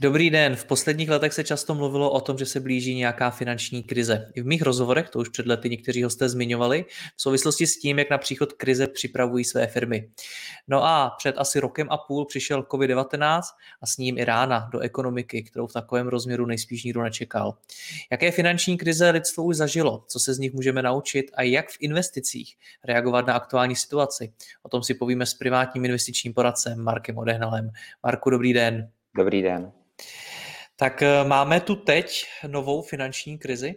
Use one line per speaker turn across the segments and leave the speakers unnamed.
Dobrý den. V posledních letech se často mluvilo o tom, že se blíží nějaká finanční krize. I v mých rozhovorech, to už před lety někteří hosté zmiňovali, v souvislosti s tím, jak na příchod krize připravují své firmy. No a před asi rokem a půl přišel COVID-19 a s ním i rána do ekonomiky, kterou v takovém rozměru nejspíš nikdo nečekal. Jaké finanční krize lidstvo už zažilo, co se z nich můžeme naučit a jak v investicích reagovat na aktuální situaci. O tom si povíme s privátním investičním poradcem Markem Odehnalem. Marku, dobrý den.
Dobrý den.
Tak eh, máme tu teď novou finanční krizi?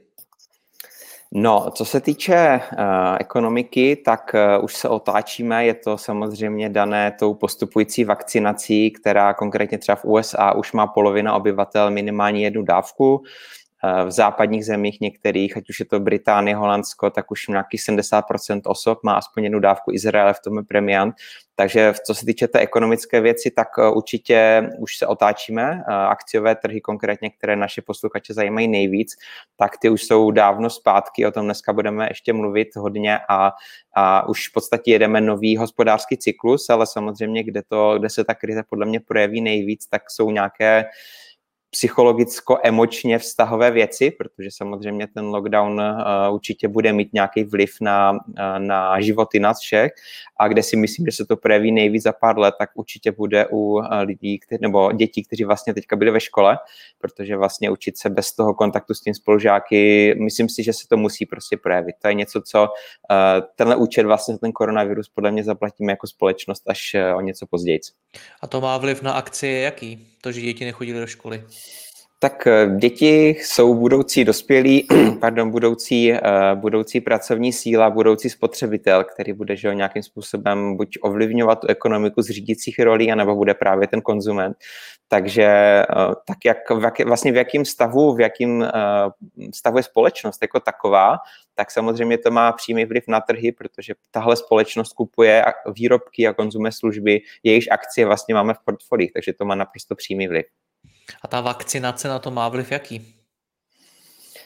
No, co se týče uh, ekonomiky, tak uh, už se otáčíme. Je to samozřejmě dané tou postupující vakcinací, která konkrétně třeba v USA už má polovina obyvatel minimálně jednu dávku. Eh, v západních zemích některých, ať už je to Británie, Holandsko, tak už nějakých 70% osob má aspoň jednu dávku Izraele v tom je premiant. Takže co se týče té ekonomické věci, tak eh, určitě už se otáčíme. Eh, akciové trhy konkrétně, které naše posluchače zajímají nejvíc, tak ty už jsou dávno zpátky, o tom dneska budeme ještě mluvit hodně a, a už v podstatě jedeme nový hospodářský cyklus, ale samozřejmě, kde, to, kde se ta krize podle mě projeví nejvíc, tak jsou nějaké psychologicko-emočně vztahové věci, protože samozřejmě ten lockdown uh, určitě bude mít nějaký vliv na, uh, na životy nás všech a kde si myslím, že se to projeví nejvíc za pár let, tak určitě bude u uh, lidí, kteří, nebo dětí, kteří vlastně teďka byli ve škole, protože vlastně učit se bez toho kontaktu s tím spolužáky, myslím si, že se to musí prostě projevit. To je něco, co tenhle účet vlastně ten koronavirus podle mě zaplatíme jako společnost až o něco později.
A to má vliv na akcie jaký? To, že děti nechodily do školy?
Tak eh, děti jsou budoucí dospělí, pardon, budoucí, uh, budoucí pracovní síla, budoucí spotřebitel, který bude že, nějakým způsobem buď ovlivňovat tu ekonomiku z řídících rolí, anebo bude právě ten konzument. Takže uh, tak jak, vlastně v jakém stavu, v jakém stavu je společnost jako taková, tak samozřejmě to má přímý vliv na trhy, protože tahle společnost kupuje výrobky a konzumuje služby, jejichž akcie vlastně máme v portfolích, takže to má naprosto přímý vliv.
A ta vakcinace na to má vliv jaký?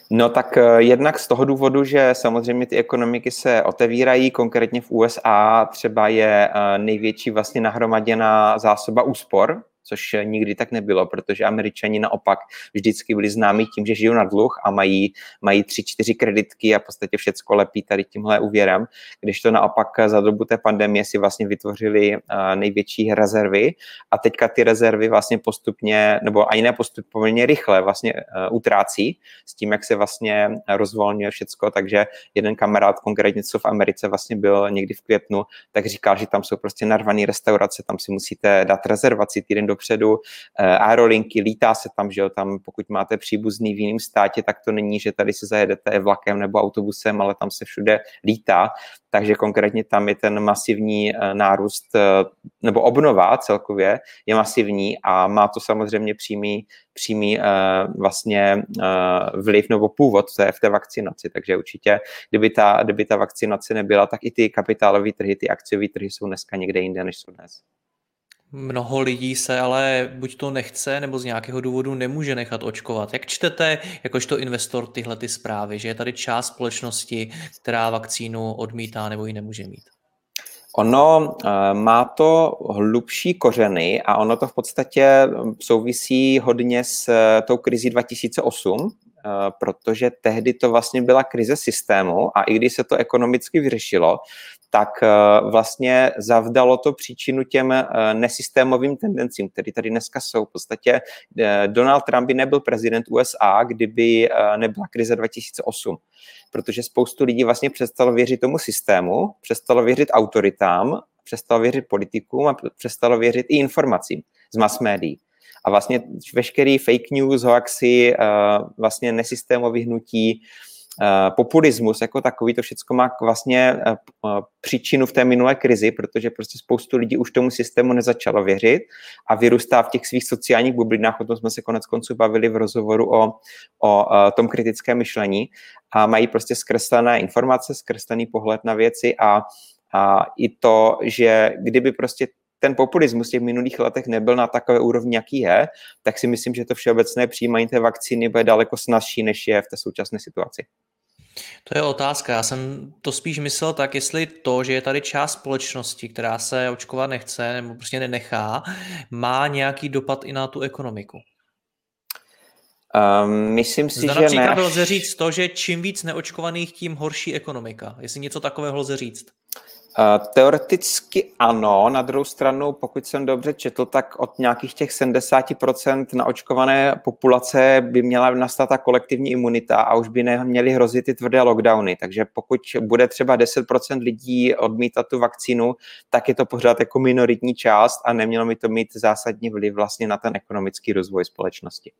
No tak eh, jednak z toho důvodu, že samozřejmě ty ekonomiky se otevírají, konkrétně v USA třeba je eh, největší vlastně nahromaděná zásoba úspor, což nikdy tak nebylo, protože američani naopak vždycky byli známí tím, že žijou na dluh a mají, mají tři, čtyři kreditky a v podstatě všecko lepí tady tímhle úvěrem, když to naopak za dobu té pandemie si vlastně vytvořili největší rezervy a teďka ty rezervy vlastně postupně, nebo ani ne postupně, poměrně rychle vlastně utrácí s tím, jak se vlastně rozvolňuje všecko, takže jeden kamarád konkrétně, co v Americe vlastně byl někdy v květnu, tak říkal, že tam jsou prostě narvané restaurace, tam si musíte dát rezervaci týden do dopředu, eh, aerolinky, lítá se tam, že jo, tam pokud máte příbuzný v jiném státě, tak to není, že tady se zajedete vlakem nebo autobusem, ale tam se všude lítá, takže konkrétně tam je ten masivní eh, nárůst eh, nebo obnova celkově je masivní a má to samozřejmě přímý, přímý vlastně vliv nebo původ v té, v té vakcinaci, takže určitě, kdyby ta, kdyby ta vakcinace nebyla, tak i ty kapitálové trhy, ty akciové trhy jsou dneska někde jinde, než jsou dnes.
Mnoho lidí se ale buď to nechce, nebo z nějakého důvodu nemůže nechat očkovat. Jak čtete, jakožto investor, tyhle ty zprávy, že je tady část společnosti, která vakcínu odmítá nebo ji nemůže mít?
Ono uh, má to hlubší kořeny a ono to v podstatě souvisí hodně s uh, tou krizí 2008, Eh, protože tehdy to vlastně byla krize systému a i když se to ekonomicky vyřešilo, tak eh, vlastně zavdalo to příčinu těm eh, nesystémovým tendencím, které tady dneska jsou. V podstatě Donald Trump by nebyl prezident USA, kdyby nebyla krize 2008, protože spoustu lidí vlastně přestalo věřit tomu systému, přestalo věřit autoritám, přestalo věřit politikům a přestalo věřit i informacím z mass médií. A vlastně veškerý fake news, hoaxy, vlastně nesystémový hnutí, Eh, populismus jako takový, to všechno má vlastně eh, eh, příčinu v té minulé krizi, protože prostě spoustu lidí už tomu systému nezačalo věřit a vyrůstá v těch svých sociálních bublinách, o tom jsme se konec konců bavili v rozhovoru o, o tom kritickém myšlení a mají prostě zkreslené informace, zkreslený pohled na věci a, a i to, že kdyby prostě ten populismus v těch minulých letech nebyl na takové úrovni, jaký je, tak si myslím, že to všeobecné přijímání té vakcíny bude daleko snazší, než je v té současné situaci.
To je otázka. Já jsem to spíš myslel tak, jestli to, že je tady část společnosti, která se očkovat nechce nebo prostě nenechá, má nějaký dopad i na tu ekonomiku.
Um, myslím si,
Zda
že
například ne. lze říct to, že čím víc neočkovaných, tím horší ekonomika. Jestli něco takového lze říct.
Teoreticky ano, na druhou stranu, pokud jsem dobře četl, tak od nějakých těch 70% naočkované populace by měla nastat ta kolektivní imunita a už by neměly hrozit ty tvrdé lockdowny. Takže pokud bude třeba 10% lidí odmítat tu vakcínu, tak je to pořád jako minoritní část a nemělo by to mít zásadní vliv vlastně na ten ekonomický rozvoj společnosti.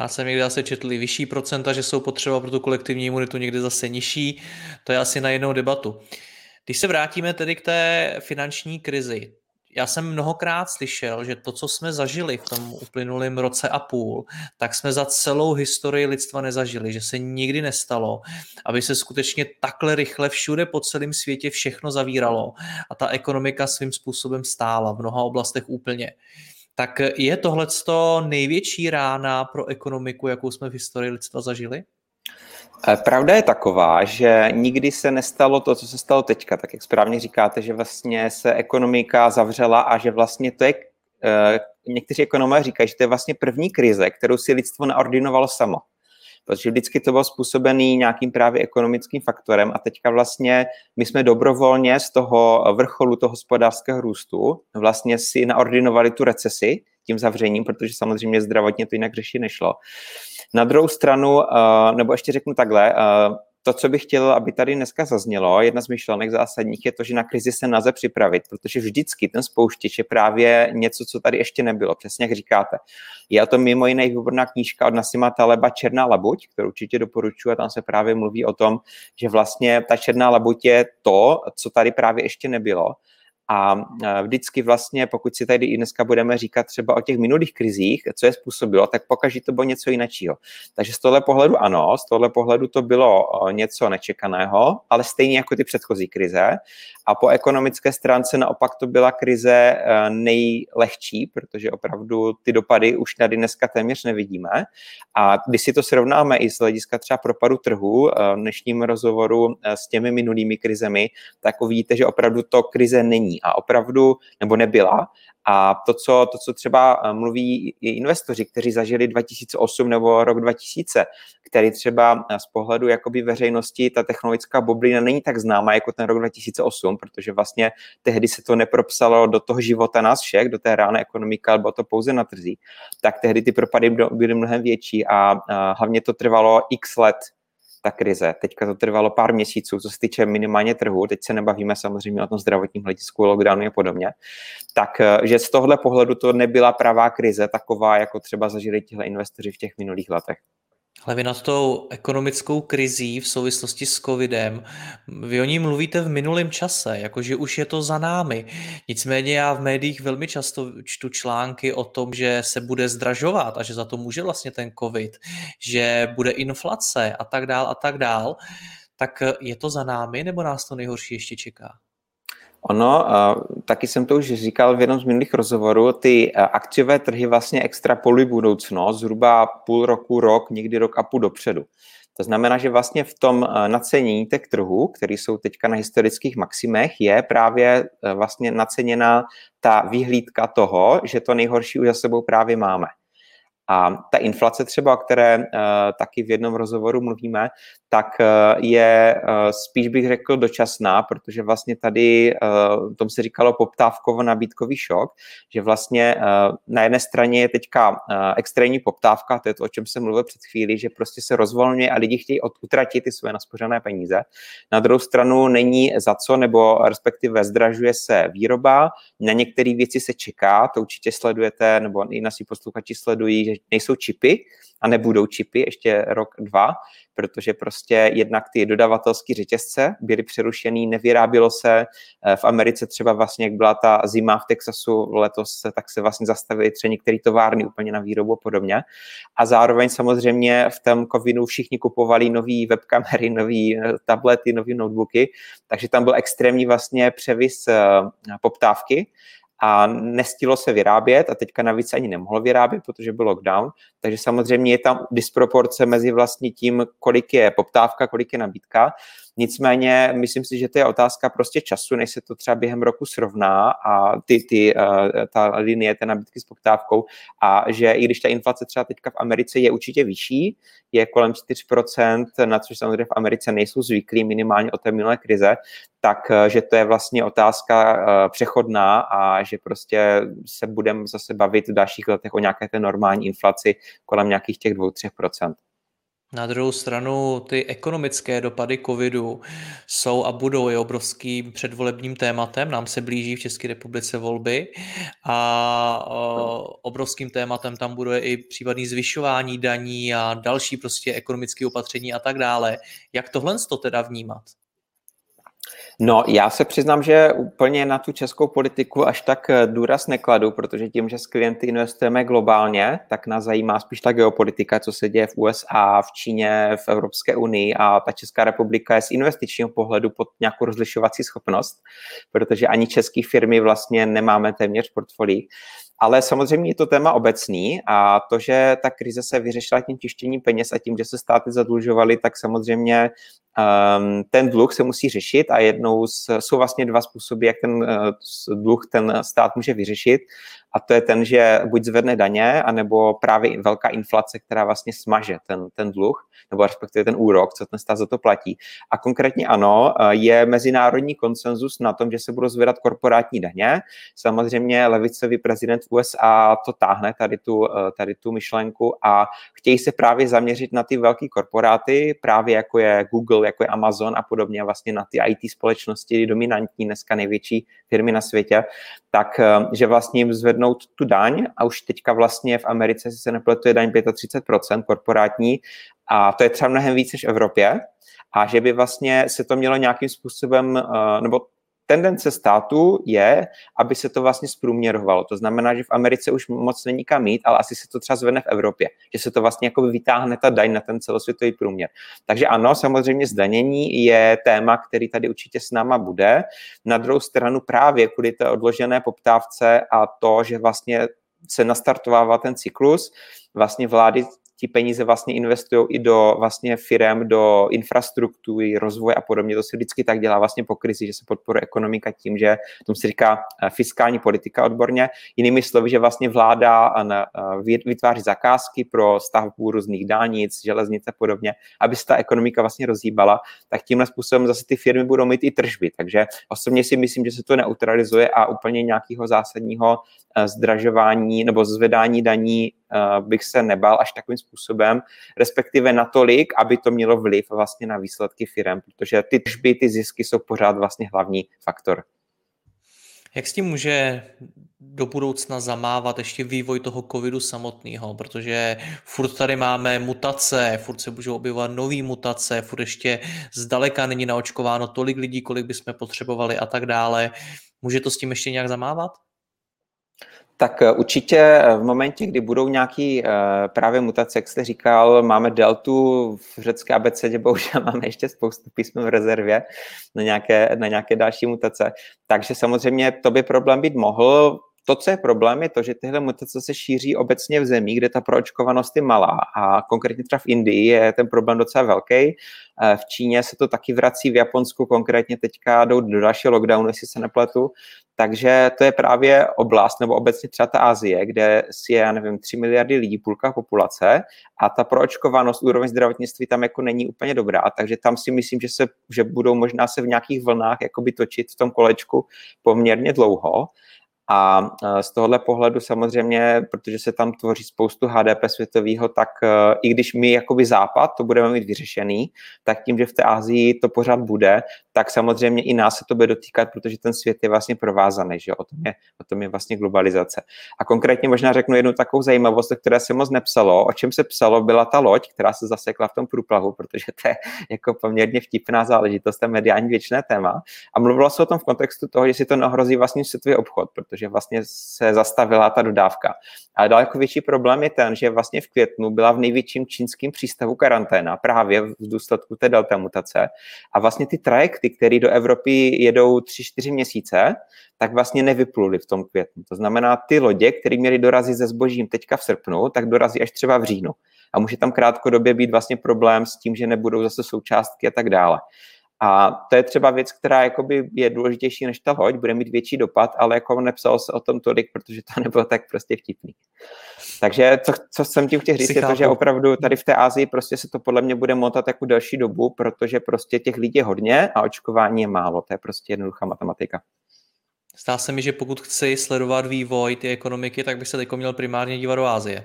Já jsem někdy zase četl vyšší procenta, že jsou potřeba pro tu kolektivní imunitu, někdy zase nižší. To je asi na jinou debatu. Když se vrátíme tedy k té finanční krizi, já jsem mnohokrát slyšel, že to, co jsme zažili v tom uplynulém roce a půl, tak jsme za celou historii lidstva nezažili, že se nikdy nestalo, aby se skutečně takhle rychle všude po celém světě všechno zavíralo a ta ekonomika svým způsobem stála v mnoha oblastech úplně. Tak je tohle největší rána pro ekonomiku, jakou jsme v historii lidstva zažili?
Eh, pravda je taková, že nikdy se nestalo to, co se stalo teďka, tak jak správně říkáte, že vlastně se ekonomika zavřela a že vlastně to je, eh, někteří ekonomové říkají, že to je vlastně první krize, kterou si lidstvo neordinovalo samo. Protože vždycky to bylo způsobený nějakým právě ekonomickým faktorem a teďka vlastně my jsme dobrovolně z toho vrcholu toho hospodářského růstu vlastně si naordinovali tu recesi tím zavřením, protože samozřejmě zdravotně to jinak řešit nešlo. Na druhou stranu, eh, nebo ještě řeknu takhle, eh, to, co bych chtěl, aby tady dneska zaznělo, jedna z myšlenek zásadních je to, že na krizi se naze připravit, protože vždycky ten spouštěč je právě něco, co tady ještě nebylo, přesně jak říkáte. Je o tom mimo jiné výborná knížka od Nasima Taleba Černá labuť, kterou určitě doporučuji a tam se právě mluví o tom, že vlastně ta černá labuť je to, co tady právě ještě nebylo a vždycky vlastně, pokud si tady i dneska budeme říkat třeba o těch minulých krizích, co je způsobilo, tak pokaží to bylo něco jiného. Takže z tohle pohledu ano, z tohle pohledu to bylo něco nečekaného, ale stejně jako ty předchozí krize. A po ekonomické stránce naopak to byla krize e, nejlehčí, protože opravdu ty dopady už tady dneska téměř nevidíme. A když si to srovnáme i z hlediska třeba propadu trhu e, v dnešním rozhovoru e, s těmi minulými krizemi, tak uvidíte, že opravdu to krize není a opravdu, nebo nebyla. A to, co, to, co třeba eh, mluví i investoři, kteří zažili 2008 nebo rok 2000, který třeba eh, z pohledu jakoby veřejnosti ta technologická bublina není tak známá jako ten rok 2008, protože vlastně tehdy se to nepropsalo do toho života nás všech, do té reálné ekonomiky, ale bylo to pouze na trzích, tak tehdy ty propady byly mnohem větší a, a hlavně to trvalo x let, ta krize. Teďka to trvalo pár měsíců, co se týče minimálně trhu, teď se nebavíme samozřejmě o tom zdravotním hledisku, lockdownu a podobně, tak eh, že z tohle pohledu to nebyla pravá krize, taková, jako třeba zažili tihle investoři v těch minulých letech.
Ale vy nad tou ekonomickou krizí v souvislosti s covidem, vy o ní mluvíte v minulém čase, jakože už je to za námi. Nicméně já v médiích velmi často čtu články o tom, že se bude zdražovat a že za to může vlastně ten covid, že bude inflace a tak dál a tak dál. Tak je to za námi nebo nás to nejhorší ještě čeká?
Ono, taky jsem to už říkal v jednom z minulých rozhovorů, ty akciové trhy vlastně extrapolují budoucnost zhruba půl roku, rok, někdy rok a půl dopředu. To znamená, že vlastně v tom nacenění těch trhů, které jsou teďka na historických maximech, je právě vlastně naceněna ta výhlídka toho, že to nejhorší už za sebou právě máme. A ta inflace třeba, o které uh, taky v jednom rozhovoru mluvíme, tak uh, je uh, spíš bych řekl dočasná, protože vlastně tady, uh, tom se říkalo poptávkovo-nabídkový šok, že vlastně na jedné straně je teďka extrémní poptávka, to je to, o čem jsem mluvil před chvílí, že prostě se rozvolňuje a lidi chtějí utratit ty své naspořené peníze. Na druhou stranu není za co, nebo respektive zdražuje se výroba, na některé věci se čeká, to určitě sledujete, nebo i naši posluchači sledují, že nejsou čipy a nebudou čipy ještě rok, dva, protože prostě jednak ty dodavatelské řetězce byly přerušený, nevyrábilo se eh, v Americe třeba vlastně, jak byla ta zima v Texasu letos, tak se vlastně zastavily třeba některé továrny úplně na výrobu a podobně. A zároveň samozřejmě v tom covidu všichni kupovali nové webkamery, nové eh, tablety, nové notebooky, takže tam byl extrémní vlastně převis eh, poptávky a nestilo se vyrábět a teďka navíc ani nemohlo vyrábět, protože byl lockdown, takže samozřejmě je tam disproporce mezi vlastně tím, kolik je poptávka, kolik je nabídka Nicméně myslím si, že to je otázka prostě času, než se to třeba během roku srovná a ty, ty, uh, ta linie té nabídky s poptávkou a že i když ta inflace třeba teďka v Americe je určitě vyšší, je kolem 4%, na což samozřejmě v Americe nejsou zvyklí minimálně od té minulé krize, tak uh, že to je vlastně otázka uh, přechodná a že prostě se budeme zase bavit v dalších letech o nějaké té normální inflaci kolem nějakých těch 2-3%.
Na druhou stranu ty ekonomické dopady covidu jsou a budou i obrovským předvolebním tématem. Nám se blíží v České republice volby a obrovským tématem tam bude i případný zvyšování daní a další prostě ekonomické opatření a tak dále. Jak tohle to teda vnímat?
No, já se přiznám, že úplně na tu českou politiku až tak eh, důraz nekladu, protože tím, že s klienty investujeme globálně, tak nás zajímá spíš ta geopolitika, co se děje v USA, v Číně, v Evropské unii a ta Česká republika je z investičního pohledu pod nějakou rozlišovací schopnost, protože ani české firmy vlastně nemáme téměř portfolí. Ale samozřejmě je to téma obecný a to, že ta krize se vyřešila tím tištěním peněz a tím, že se státy zadlužovaly, tak samozřejmě ten dluh se musí řešit a jednou z, jsou vlastně dva způsoby, jak ten uh, dluh ten stát může vyřešit a to je ten, že buď zvedne daně, anebo právě velká inflace, která vlastně smaže ten, ten dluh, nebo respektive ten úrok, co ten stát za to platí. A konkrétně ano, eh, je mezinárodní konsenzus na tom, že se budou zvedat korporátní daně. Samozřejmě levicový prezident USA to táhne, tady tu, eh, tady tu myšlenku a chtějí se právě zaměřit na ty velké korporáty, právě jako je Google, jako je Amazon a podobně, vlastně na ty IT společnosti, dominantní dneska největší firmy na světě, tak eh, že vlastně jim zvednout tu daň a už teďka vlastně v Americe, se nepletu, je daň 35% korporátní a to je třeba mnohem víc než v Evropě. A že by vlastně se to mělo nějakým způsobem, eh, nebo tendence státu je, aby se to vlastně zprůměrovalo. To znamená, že v Americe už moc není kam mít, ale asi se to třeba zvedne v Evropě, že se to vlastně jako vytáhne ta daň na ten celosvětový průměr. Takže ano, samozřejmě zdanění je téma, který tady určitě s náma bude. Na druhou stranu právě kvůli té odložené poptávce a to, že vlastně se nastartovává ten cyklus, vlastně vlády ti peníze vlastně investují i do vlastně firem, do infrastruktury, rozvoje a podobně. To se vždycky tak dělá vlastně po krizi, že se podporuje ekonomika tím, že tomu se říká eh, fiskální politika odborně. Jinými slovy, že vlastně vláda eh, vytváří zakázky pro stavbu různých dálnic, železnic a podobně, aby se ta ekonomika vlastně rozhýbala, tak tímhle způsobem zase ty firmy budou mít i tržby. Takže osobně si myslím, že se to neutralizuje a úplně nějakého zásadního Eh, zdražování nebo zvedání daní eh, bych se nebal až takovým způsobem, respektive natolik, aby to mělo vliv vlastně na výsledky firm, protože ty tržby, ty zisky jsou pořád vlastně hlavní faktor.
Jak s tím může do budoucna zamávat ještě vývoj toho covidu samotného, protože furt tady máme mutace, furt se můžou objevovat nové mutace, furt ještě zdaleka není naočkováno tolik lidí, kolik bychom potřebovali a tak dále. Může to s tím ještě nějak zamávat?
Tak eh, určitě eh, v momentě, kdy budou nějaký uh, právě mutace, jak jste říkal, máme deltu v řecké abecedě, bohužel máme ještě spoustu písm v rezervě na nějaké, na nějaké další mutace. Takže samozřejmě to by problém být mohl. To, co je problém, je to, že tyhle mutace se šíří obecně v zemí, kde ta proočkovanost je malá a konkrétně třeba v Indii je ten problém docela velký. Eh, v Číně se to taky vrací, v Japonsku konkrétně teďka jdou do dalšího lockdownu, jestli se nepletu. Takže to je právě oblast, nebo obecně třeba ta Asie, kde si je, já nevím, 3 miliardy lidí, půlka populace a ta proočkovanost, úroveň zdravotnictví tam jako není úplně dobrá, takže tam si myslím, že, se, že budou možná se v nějakých vlnách jakoby točit v tom kolečku poměrně dlouho. A z tohohle pohledu samozřejmě, protože se tam tvoří spoustu HDP světového, tak e, i když my jakoby západ to budeme mít vyřešený, tak tím, že v té Asii to pořád bude, tak samozřejmě i nás se to bude dotýkat, protože ten svět je vlastně provázaný, že o tom je, o tom je vlastně globalizace. A konkrétně možná řeknu jednu takovou zajímavost, o které se moc nepsalo. O čem se psalo, byla ta loď, která se zasekla v tom průplavu, protože to je jako poměrně vtipná záležitost, to mediální věčné téma. A mluvilo se o tom v kontextu toho, že si to neohrozí vlastně světový obchod, vlastně se zastavila ta dodávka. A daleko větší problém je ten, že vlastně v květnu byla v největším čínském přístavu karanténa právě v důsledku té delta mutace. A vlastně ty trajekty, které do Evropy jedou 3-4 měsíce, tak vlastně nevypluly v tom květnu. To znamená, ty lodě, které měly dorazit ze zbožím teďka v srpnu, tak dorazí až třeba v říjnu. A může tam krátkodobě být vlastně problém s tím, že nebudou zase součástky a tak dále. A to je třeba věc, která jakoby je důležitější než ta loď, bude mít větší dopad, ale jako nepsalo se o tom tolik, protože to nebylo tak prostě vtipný. Takže co, co jsem tím chtěl říct, je to, že opravdu tady v té Ázii prostě se to podle mě bude motat jako delší dobu, protože prostě těch lidí je hodně a očkování je málo. To je prostě jednoduchá matematika.
Zdá se mi, že pokud chci sledovat vývoj ty ekonomiky, tak bych se teď měl primárně dívat do Ázie.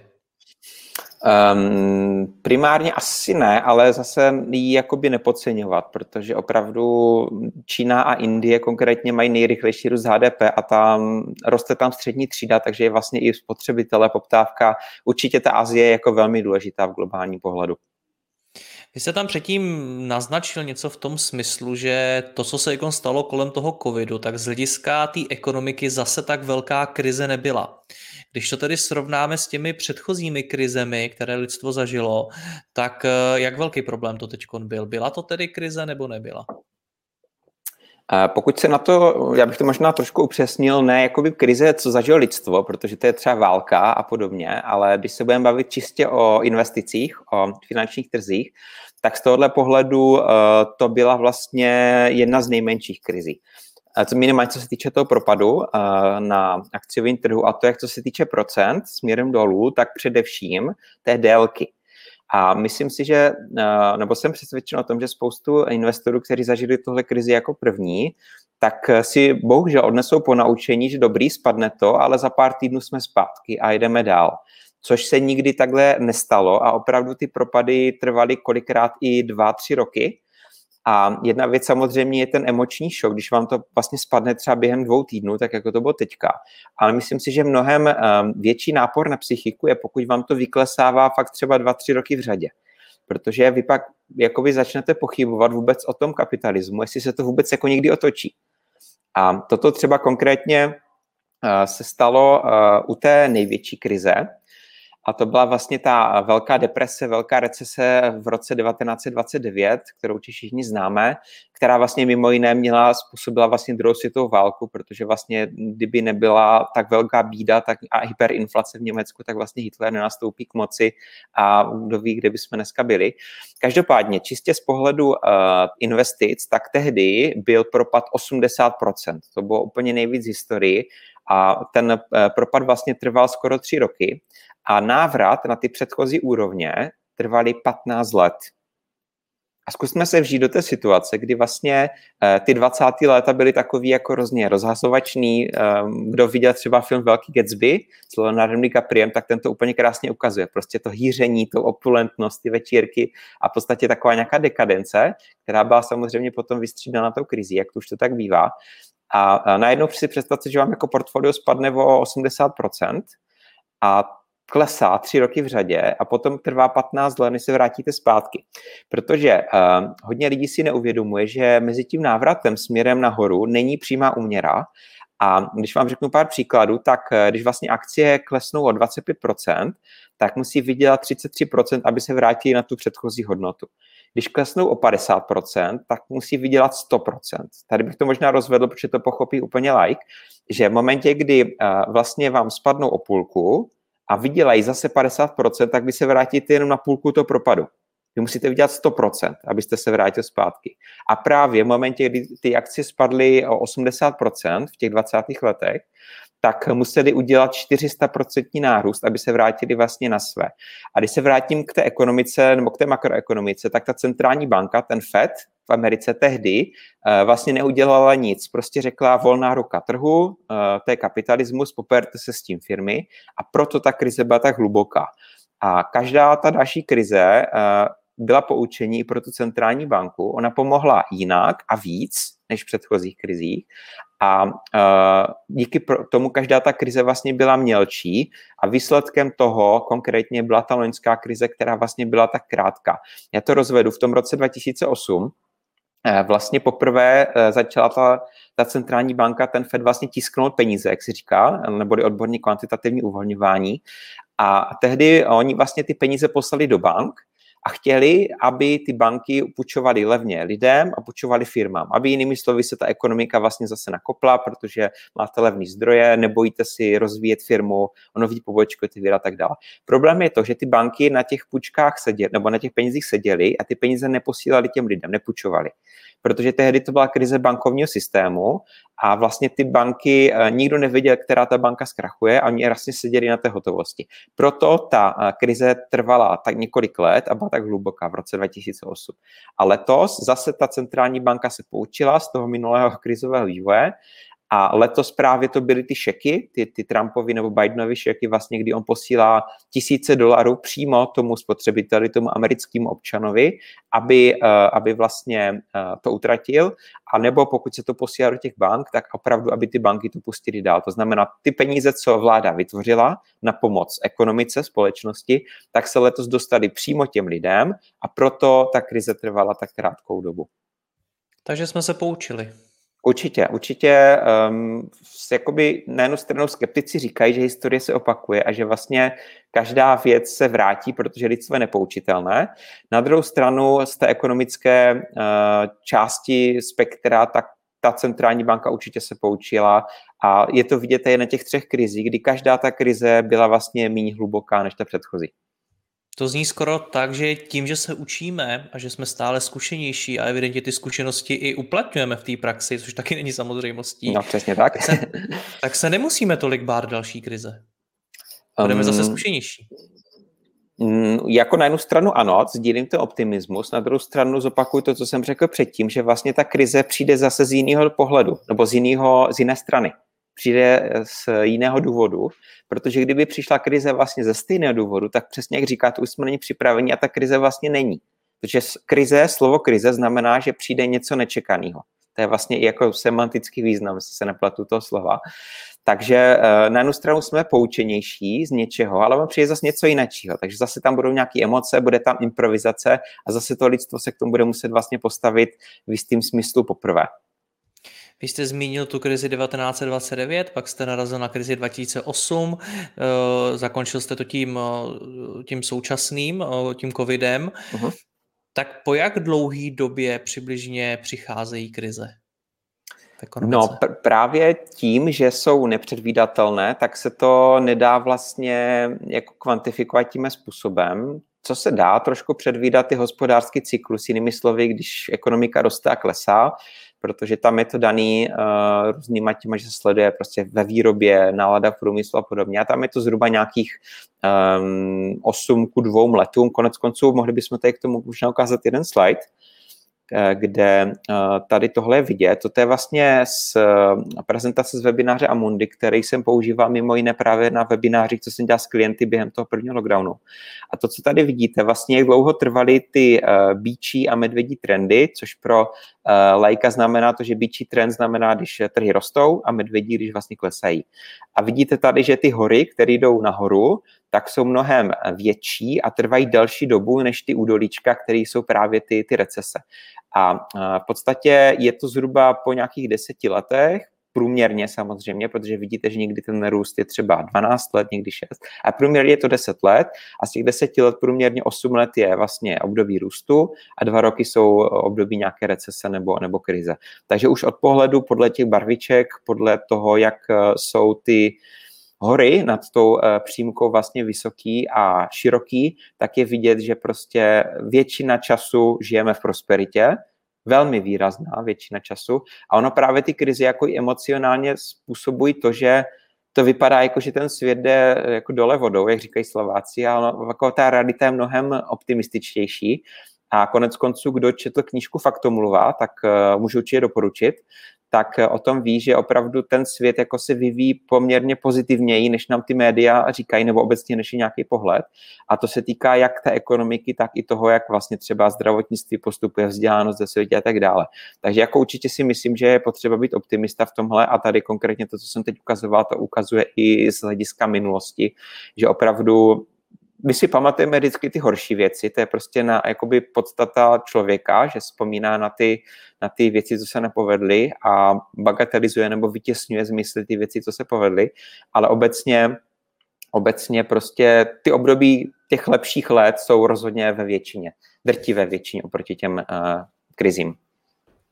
Um, primárně asi ne, ale zase ji jakoby nepodceňovat, protože opravdu Čína a Indie konkrétně mají nejrychlejší růst HDP a tam roste tam střední třída, takže je vlastně i spotřebitele poptávka. Určitě ta Azie je jako velmi důležitá v globálním pohledu.
Vy jste tam předtím naznačil něco v tom smyslu, že to, co se jako stalo kolem toho covidu, tak z hlediska té ekonomiky zase tak velká krize nebyla. Když to tedy srovnáme s těmi předchozími krizemi, které lidstvo zažilo, tak eh, jak velký problém to teď byl? Byla to tedy krize nebo nebyla?
Pokud se na to, já bych to možná trošku upřesnil, ne jakoby krize, co zažilo lidstvo, protože to je třeba válka a podobně, ale když se budeme bavit čistě o investicích, o finančních trzích, tak z tohohle pohledu eh, to byla vlastně jedna z nejmenších krizí co minimálně co se týče toho propadu na akciovém trhu a to, jak co se týče procent směrem dolů, tak především té délky. A myslím si, že, nebo jsem přesvědčen o tom, že spoustu investorů, kteří zažili tohle krizi jako první, tak si bohužel odnesou po naučení, že dobrý, spadne to, ale za pár týdnů jsme zpátky a jdeme dál. Což se nikdy takhle nestalo a opravdu ty propady trvaly kolikrát i dva, tři roky a jedna věc samozřejmě je ten emoční šok, když vám to vlastně spadne třeba během dvou týdnů, tak jako to bylo teďka. Ale myslím si, že mnohem ehm, větší nápor na psychiku je, pokud vám to vyklesává fakt třeba dva, tři roky v řadě. Protože vy pak jakoby začnete pochybovat vůbec o tom kapitalismu, jestli se to vůbec jako někdy otočí. A toto třeba konkrétně eh, se stalo eh, u té největší krize, a to byla vlastně ta velká deprese, velká recese v roce 1929, kterou všichni známe, která vlastně mimo jiné měla, způsobila vlastně druhou světovou válku, protože vlastně kdyby nebyla tak velká bída tak a hyperinflace v Německu, tak vlastně Hitler nenastoupí k moci a kdo ví, kde bychom dneska byli. Každopádně, čistě z pohledu uh, investic, tak tehdy byl propad 80%. To bylo úplně nejvíc v historii a ten uh, propad vlastně trval skoro tři roky a návrat na ty předchozí úrovně trvaly 15 let. A zkusme se vžít do té situace, kdy vlastně eh, ty 20. léta byly takový jako hrozně rozhazovačný. Eh, kdo viděl třeba film Velký Gatsby s Leonardem DiCapriem, tak ten to úplně krásně ukazuje. Prostě to hýření, to opulentnost, ty večírky a v podstatě taková nějaká dekadence, která byla samozřejmě potom vystřídána tou krizí, jak to už to tak bývá. A najednou si představte, že vám jako portfolio spadne o 80%, a klesá tři roky v řadě a potom trvá 15 let, než se vrátíte zpátky. Protože uh, hodně lidí si neuvědomuje, že mezi tím návratem směrem nahoru není přímá úměra A když vám řeknu pár příkladů, tak když vlastně akcie klesnou o 25%, tak musí vydělat 33%, aby se vrátili na tu předchozí hodnotu. Když klesnou o 50%, tak musí vydělat 100%. Tady bych to možná rozvedl, protože to pochopí úplně like, že v momentě, kdy vlastně vám spadnou o půlku a vydělají zase 50%, tak vy se vrátíte jenom na půlku toho propadu. Vy musíte vydělat 100%, abyste se vrátil zpátky. A právě v momentě, kdy ty akcie spadly o 80% v těch 20. letech, tak museli udělat 400% nárůst, aby se vrátili vlastně na své. A když se vrátím k té ekonomice nebo k té makroekonomice, tak ta centrální banka, ten FED v Americe tehdy eh, vlastně neudělala nic. Prostě řekla volná ruka trhu, eh, to je kapitalismus, poperte se s tím firmy a proto ta krize byla tak hluboká. A každá ta další krize eh, byla poučení pro tu centrální banku. Ona pomohla jinak a víc než v předchozích krizích. A uh, díky tomu každá ta krize vlastně byla mělčí a výsledkem toho konkrétně byla ta loňská krize, která vlastně byla tak krátká. Já to rozvedu. V tom roce 2008 eh, vlastně poprvé eh, začala ta, ta centrální banka, ten Fed vlastně tisknout peníze, jak si říká, neboli odborně kvantitativní uvolňování. A tehdy oni vlastně ty peníze poslali do bank a chtěli, aby ty banky půjčovaly levně lidem a půjčovaly firmám, aby jinými slovy se ta ekonomika vlastně zase nakopla, protože máte levný zdroje, nebojíte si rozvíjet firmu, nový pobočku, ty a tak dále. Problém je to, že ty banky na těch půjčkách seděly, nebo na těch penězích seděly a ty peníze neposílali těm lidem, nepůjčovali protože tehdy to byla krize bankovního systému a vlastně ty banky, eh, nikdo nevěděl, která ta banka zkrachuje a oni vlastně seděli na té hotovosti. Proto ta eh, krize trvala tak několik let a tak hluboká v roce 2008. A letos zase ta centrální banka se poučila z toho minulého krizového vývoje a letos právě to byly ty šeky, ty, ty Trumpovi nebo Bidenovi šeky, vlastně, kdy on posílá tisíce dolarů přímo tomu spotřebiteli, tomu americkému občanovi, aby, uh, aby vlastně uh, to utratil, a nebo pokud se to posílá do těch bank, tak opravdu, aby ty banky to pustily dál. To znamená, ty peníze, co vláda vytvořila na pomoc ekonomice, společnosti, tak se letos dostali přímo těm lidem a proto ta krize trvala tak krátkou dobu.
Takže jsme se poučili.
Určitě, určitě. Um, jakoby na jednu stranu skeptici říkají, že historie se opakuje a že vlastně každá věc se vrátí, protože lidstvo je nepoučitelné. Na druhou stranu z té ekonomické uh, části spektra, tak ta centrální banka určitě se poučila a je to vidět i na těch třech krizích, kdy každá ta krize byla vlastně méně hluboká než ta předchozí.
To zní skoro tak, že tím, že se učíme a že jsme stále zkušenější a evidentně ty zkušenosti i uplatňujeme v té praxi, což taky není samozřejmostí.
No přesně tak.
Tak se, tak se nemusíme tolik bát další krize. Budeme um, zase zkušenější.
Mm, jako na jednu stranu ano, sdílím ten optimismus, na druhou stranu zopakuju to, co jsem řekl předtím, že vlastně ta krize přijde zase z jiného pohledu, nebo z, jiného, z jiné strany přijde z jiného důvodu, protože kdyby přišla krize vlastně ze stejného důvodu, tak přesně jak říkáte, už jsme není připraveni a ta krize vlastně není. Protože krize, slovo krize znamená, že přijde něco nečekaného. To je vlastně i jako semantický význam, jestli se nepletu toho slova. Takže eh, na jednu stranu jsme poučenější z něčeho, ale přijde zase něco jiného. Takže zase tam budou nějaké emoce, bude tam improvizace a zase to lidstvo se k tomu bude muset vlastně postavit v jistým smyslu poprvé.
Vy jste zmínil tu krizi 1929, pak jste narazil na krizi 2008, eh, zakončil jste to tím, eh, tím současným, eh, tím covidem. Uh-huh. Tak po jak dlouhý době přibližně přicházejí krize?
No pr- právě tím, že jsou nepředvídatelné, tak se to nedá vlastně jako kvantifikovat tím způsobem. Co se dá trošku předvídat, ty hospodářský cyklus, jinými slovy, když ekonomika roste a klesá, protože tam je to daný uh, různýma těma, že se sleduje prostě ve výrobě, nálada v průmyslu a podobně. A tam je to zhruba nějakých um, 8 ku 2 letům. Konec konců mohli bychom tady k tomu možná ukázat jeden slide, Eh, kde eh, tady tohle je vidět. To je vlastně z eh, prezentace z webináře Amundi, který jsem používal mimo jiné právě na webinářích, co jsem dělal s klienty během toho prvního lockdownu. A to, co tady vidíte, vlastně jak dlouho trvaly ty bíčí a medvědí trendy, což pro lajka znamená to, že bíčí trend znamená, když trhy rostou a medvědí, když vlastně klesají. A vidíte tady, že ty hory, které jdou nahoru, tak jsou mnohem větší a trvají delší dobu než ty údolíčka, které jsou právě ty, ty recese. A v podstatě je to zhruba po nějakých deseti letech, průměrně samozřejmě, protože vidíte, že někdy ten růst je třeba 12 let, někdy 6, a průměrně je to 10 let a z těch 10 let průměrně 8 let je vlastně období růstu a dva roky jsou období nějaké recese nebo, nebo krize. Takže už od pohledu podle těch barviček, podle toho, jak jsou ty hory nad tou eh, přímkou vlastně vysoký a široký, tak je vidět, že prostě většina času žijeme v prosperitě, velmi výrazná většina času. A ono právě ty krize jako i emocionálně způsobují to, že to vypadá jako, že ten svět jde jako dole vodou, jak říkají Slováci, ale jako ta realita je mnohem optimističtější. A konec konců, kdo četl knížku Faktomluva, tak uh, můžu určitě doporučit, tak eh, o tom ví, že opravdu ten svět jako se vyvíjí poměrně pozitivněji, než nám ty média říkají, nebo obecně než je nějaký pohled. A to se týká jak té ekonomiky, tak i toho, jak vlastně třeba zdravotnictví postupuje, vzdělanost ze světě a tak dále. Takže jako určitě si myslím, že je potřeba být optimista v tomhle a tady konkrétně to, co jsem teď ukazoval, to ukazuje i z hlediska minulosti, že opravdu my si pamatujeme vždycky ty horší věci, to je prostě na jakoby podstata člověka, že vzpomíná na ty, na ty věci, co se nepovedly a bagatelizuje nebo vytěsňuje z mysli ty věci, co se povedly, ale obecně, obecně prostě ty období těch lepších let jsou rozhodně ve většině, drtivé většině oproti těm uh, krizím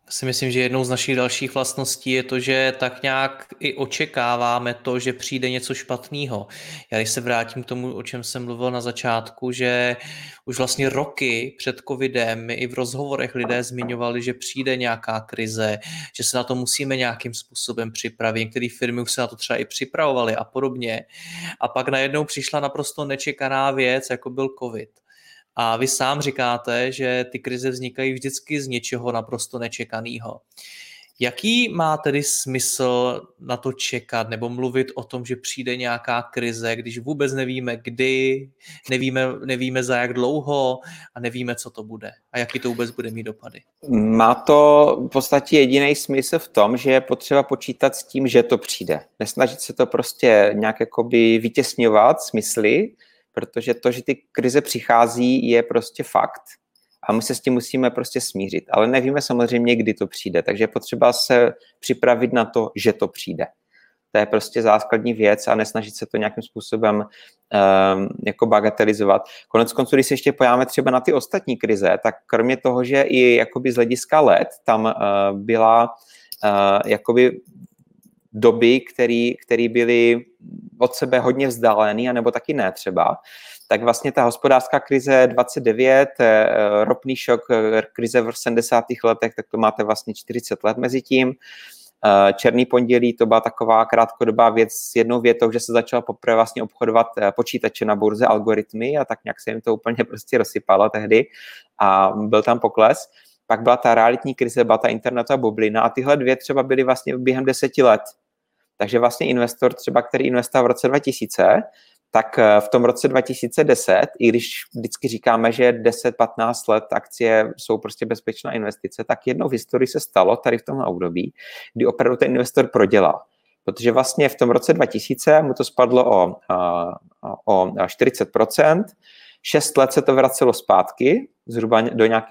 si myslím, že jednou z našich dalších vlastností je to, že tak nějak i očekáváme to, že přijde něco špatného. Já když se vrátím k tomu, o čem jsem mluvil na začátku, že už vlastně roky před covidem my i v rozhovorech lidé zmiňovali, že přijde nějaká krize, že se na to musíme nějakým způsobem připravit. Některé firmy už se na to třeba i připravovaly a podobně. A pak najednou přišla naprosto nečekaná věc, jako byl covid. A vy sám říkáte, že ty krize vznikají vždycky z něčeho naprosto nečekaného. Jaký má tedy smysl na to čekat nebo mluvit o tom, že přijde nějaká krize, když vůbec nevíme kdy, nevíme, nevíme za jak dlouho a nevíme, co to bude a jaký to vůbec bude mít dopady?
Má to v podstatě jediný smysl v tom, že je potřeba počítat s tím, že to přijde. Nesnažit se to prostě nějak jakoby vytěsňovat smysly, protože to, že ty krize přichází, je prostě fakt a my se s tím musíme prostě smířit. Ale nevíme samozřejmě, kdy to přijde, takže je potřeba se připravit na to, že to přijde. To je prostě základní věc a nesnažit se to nějakým způsobem um, jako bagatelizovat. Konec konců, když se ještě pojáme třeba na ty ostatní krize, tak kromě toho, že i jakoby z hlediska let tam uh, byla uh, jakoby doby, které byly od sebe hodně vzdálený, anebo taky ne třeba, tak vlastně ta hospodářská krize 29, eh, ropný šok, eh, krize v 70. letech, tak to máte vlastně 40 let mezi tím. Eh, Černý pondělí to byla taková krátkodobá věc s jednou větou, že se začala poprvé vlastně obchodovat počítače na burze, algoritmy a tak nějak se jim to úplně prostě rozsypalo tehdy a byl tam pokles. Pak byla ta realitní krize, byla ta internetová bublina a tyhle dvě třeba byly vlastně během deseti let. Takže vlastně investor třeba, který investoval v roce 2000, tak eh, v tom roce 2010, i když vždycky říkáme, že 10-15 let akcie jsou prostě bezpečná investice, tak jednou v historii se stalo tady v tom období, kdy opravdu ten investor prodělal. Protože vlastně v tom roce 2000 mu to spadlo o, eh, o 40%, šest let se to vracelo zpátky, zhruba do nějak,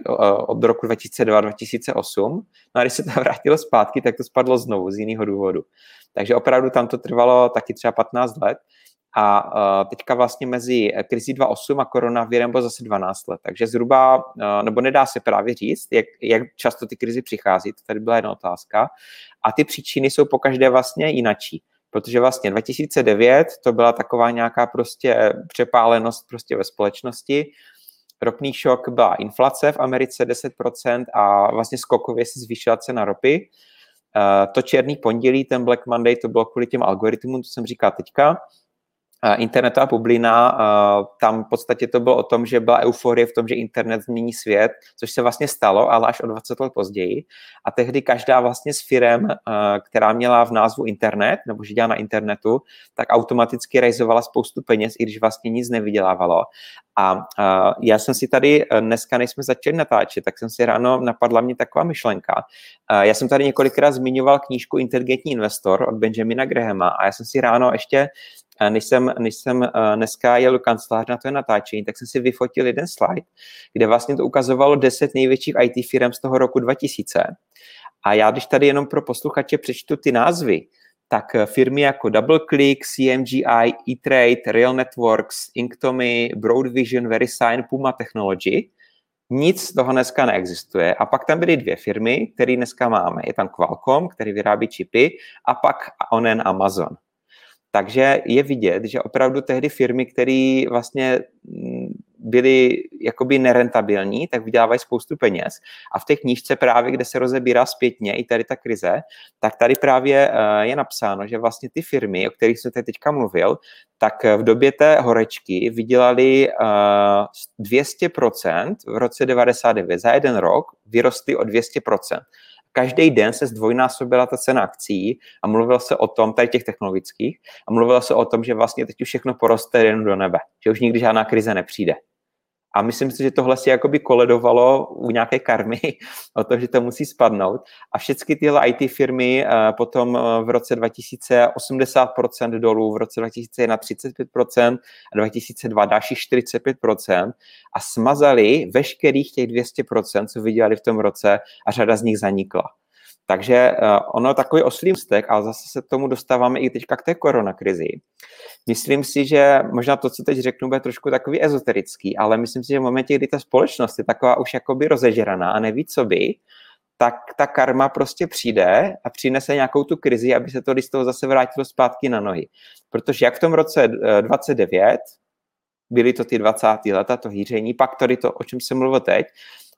od roku 2002-2008. No a když se to vrátilo zpátky, tak to spadlo znovu z jiného důvodu. Takže opravdu tam to trvalo taky třeba 15 let. A teďka vlastně mezi krizí 2.8 a koronavirem bylo zase 12 let. Takže zhruba, nebo nedá se právě říct, jak, jak často ty krizi přichází, to tady byla jedna otázka. A ty příčiny jsou pokaždé vlastně jinačí protože vlastně 2009 to byla taková nějaká prostě přepálenost prostě ve společnosti. Ropný šok byla inflace v Americe 10% a vlastně skokově se zvýšila cena ropy. Eh, to černý pondělí, ten Black Monday, to bylo kvůli těm algoritmům, to jsem říkal teďka internetová bublina, tam v podstatě to bylo o tom, že byla euforie v tom, že internet změní svět, což se vlastně stalo, ale až o 20 let později. A tehdy každá vlastně s firem, která měla v názvu internet, nebo že dělá na internetu, tak automaticky realizovala spoustu peněz, i když vlastně nic nevydělávalo. A já jsem si tady dneska, než jsme začali natáčet, tak jsem si ráno napadla mě taková myšlenka. Já jsem tady několikrát zmiňoval knížku Inteligentní investor od Benjamina Grahama a já jsem si ráno ještě než jsem, než jsem uh, dneska jel do kanceláře na to natáčení, tak jsem si vyfotil jeden slide, kde vlastně to ukazovalo 10 největších IT firm z toho roku 2000. A já když tady jenom pro posluchače přečtu ty názvy, tak eh, firmy jako DoubleClick, CMGI, eTrade, Real Networks, Inktomi, Broadvision, VeriSign, Puma Technology, nic z toho dneska neexistuje. A pak tam byly dvě firmy, které dneska máme. Je tam Qualcomm, který vyrábí čipy, a pak onen Amazon. Takže je vidět, že opravdu tehdy firmy, které vlastně mm, byly jakoby nerentabilní, tak vydělávají spoustu peněz. A v té knížce právě, kde se rozebírá zpětně i tady ta krize, tak tady právě eh, je napsáno, že vlastně ty firmy, o kterých jsem teďka mluvil, tak v době té horečky vydělali 200% eh, v roce 99. Za jeden rok vyrostly o 200% každý den se zdvojnásobila ta cena akcí a mluvilo se o tom, tady těch technologických, a mluvilo se o tom, že vlastně teď už všechno poroste jen do nebe, že už nikdy žádná krize nepřijde. A myslím si, že tohle si jakoby koledovalo u nějaké karmy o to, že to musí spadnout. A všechny tyhle IT firmy eh, potom eh, v roce 2000 80% dolů, v roce 2001 35% a 2002 další 45% a smazali veškerých těch 200%, co vydělali v tom roce a řada z nich zanikla. Takže uh, ono takový oslý mstek, ale zase se tomu dostáváme i teďka k té koronakrizi. Myslím si, že možná to, co teď řeknu, bude trošku takový ezoterický, ale myslím si, že v momentě, kdy ta společnost je taková už jakoby rozežraná a neví, co by, tak ta karma prostě přijde a přinese nějakou tu krizi, aby se to z toho zase vrátilo zpátky na nohy. Protože jak v tom roce 29, eh, byly to ty 20. leta, to hýření, pak tady to, o čem jsem mluvil teď,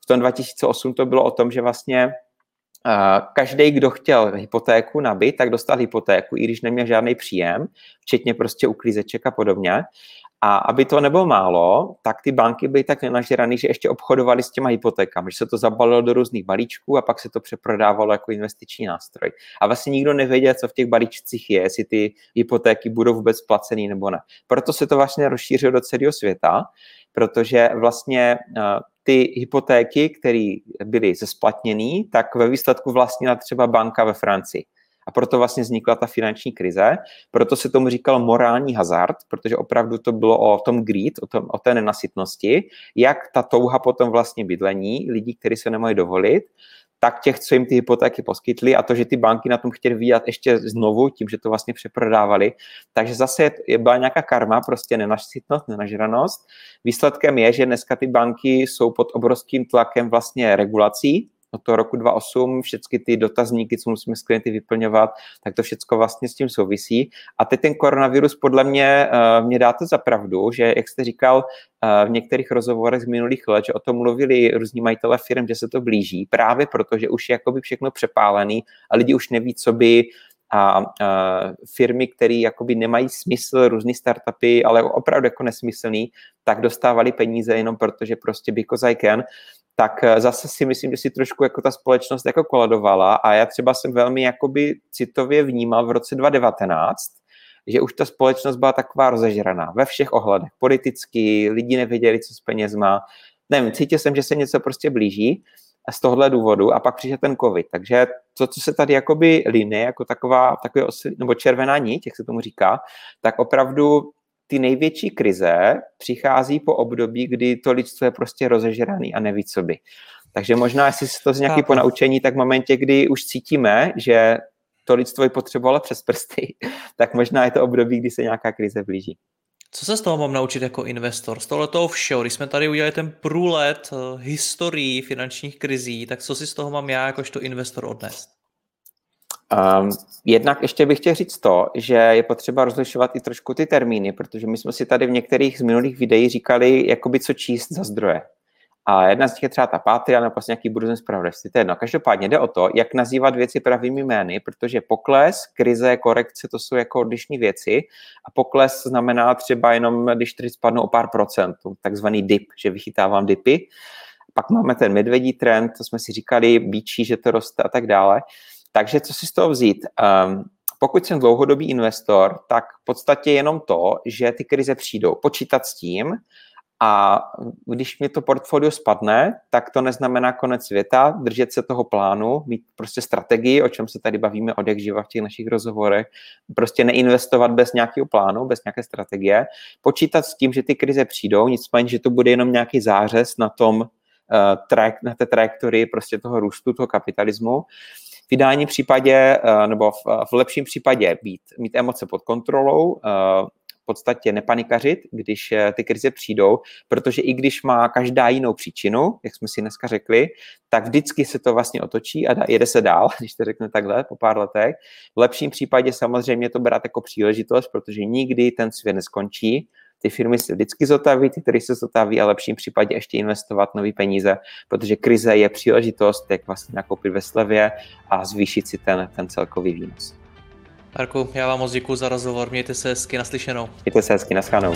v tom 2008 to bylo o tom, že vlastně Každý, kdo chtěl hypotéku nabít, tak dostal hypotéku, i když neměl žádný příjem, včetně prostě uklízeček a podobně. A aby to nebylo málo, tak ty banky byly tak nenažraný, že ještě obchodovali s těma hypotékami, že se to zabalilo do různých balíčků a pak se to přeprodávalo jako investiční nástroj. A vlastně nikdo nevěděl, co v těch balíčcích je, jestli ty hypotéky budou vůbec placený nebo ne. Proto se to vlastně rozšířilo do celého světa, protože vlastně ty hypotéky, které byly zesplatněné, tak ve výsledku vlastnila třeba banka ve Francii. A proto vlastně vznikla ta finanční krize. Proto se tomu říkal morální hazard, protože opravdu to bylo o tom greed, o, tom, o té nenasytnosti, jak ta touha potom vlastně bydlení lidí, kteří se nemají dovolit, tak těch, co jim ty hypotéky poskytli a to, že ty banky na tom chtěli vyjat ještě znovu tím, že to vlastně přeprodávali. Takže zase je, byla nějaká karma, prostě nenasytnost, nenažranost. Výsledkem je, že dneska ty banky jsou pod obrovským tlakem vlastně regulací, od toho roku 2008, všechny ty dotazníky, co musíme s klienty vyplňovat, tak to všechno vlastně s tím souvisí. A teď ten koronavirus podle mě uh, mě dá to za pravdu, že jak jste říkal uh, v některých rozhovorech z minulých let, že o tom mluvili různí majitele firm, že se to blíží, právě proto, že už je jakoby všechno přepálený a lidi už neví, co by a, a firmy, které jakoby nemají smysl, různé startupy, ale opravdu jako nesmyslný, tak dostávali peníze jenom proto, že prostě because I can tak eh, zase si myslím, že si trošku jako ta společnost jako koladovala a já třeba jsem velmi jakoby citově vnímal v roce 2019, že už ta společnost byla taková rozežraná ve všech ohledech. Politicky, lidi nevěděli, co s penězma. Nevím, cítil jsem, že se něco prostě blíží z tohohle důvodu a pak přišel ten covid. Takže to, co se tady jakoby linie, jako taková, takový osl, nebo červená nit, jak se tomu říká, tak opravdu ty největší krize přichází po období, kdy to lidstvo je prostě rozežraný a neví, co by. Takže možná, jestli se to z nějaký ponaučení, tak v momentě, kdy už cítíme, že to lidstvo je potřebovalo přes prsty, tak možná je to období, kdy se nějaká krize blíží.
Co se z toho mám naučit jako investor? Z tohle toho všeho, když jsme tady udělali ten průlet uh, historií finančních krizí, tak co si z toho mám já jakožto investor odnést?
Um, jednak ještě bych chtěl říct to, že je potřeba rozlišovat i trošku ty termíny, protože my jsme si tady v některých z minulých videí říkali, jakoby co číst za zdroje. A jedna z těch je třeba ta Patria nebo vlastně nějaký budoucí zpravodajství. To je jedno. Každopádně jde o to, jak nazývat věci pravými jmény, protože pokles, krize, korekce, to jsou jako odlišné věci. A pokles znamená třeba jenom, když tady spadnou o pár procent, takzvaný dip, že vychytávám dipy. Pak máme ten medvědí trend, to jsme si říkali, bíčí, že to roste a tak dále. Takže co si z toho vzít? Um, pokud jsem dlouhodobý investor, tak v podstatě jenom to, že ty krize přijdou. Počítat s tím a když mi to portfolio spadne, tak to neznamená konec světa, držet se toho plánu, mít prostě strategii, o čem se tady bavíme od jak živa v těch našich rozhovorech, prostě neinvestovat bez nějakého plánu, bez nějaké strategie, počítat s tím, že ty krize přijdou, nicméně, že to bude jenom nějaký zářez na tom, trajek, na té trajektorii prostě toho růstu, toho kapitalismu v ideálním případě, nebo v, v lepším případě být, mít emoce pod kontrolou, podstatě nepanikařit, když eh, ty krize přijdou, protože i když má každá jinou příčinu, jak jsme si dneska řekli, tak vždycky se to vlastně otočí a jede se dál, když to řekne takhle po pár letech. V lepším případě samozřejmě to brát jako příležitost, protože nikdy ten svět neskončí, ty firmy se vždycky zotaví, ty, které se zotaví a v lepším případě ještě investovat nové peníze, protože krize je příležitost, jak vlastně nakoupit ve slevě a zvýšit si ten, ten celkový výnos.
Marku, já vám moc děkuji za rozhovor, mějte se hezky naslyšenou.
Mějte se hezky, naschánou.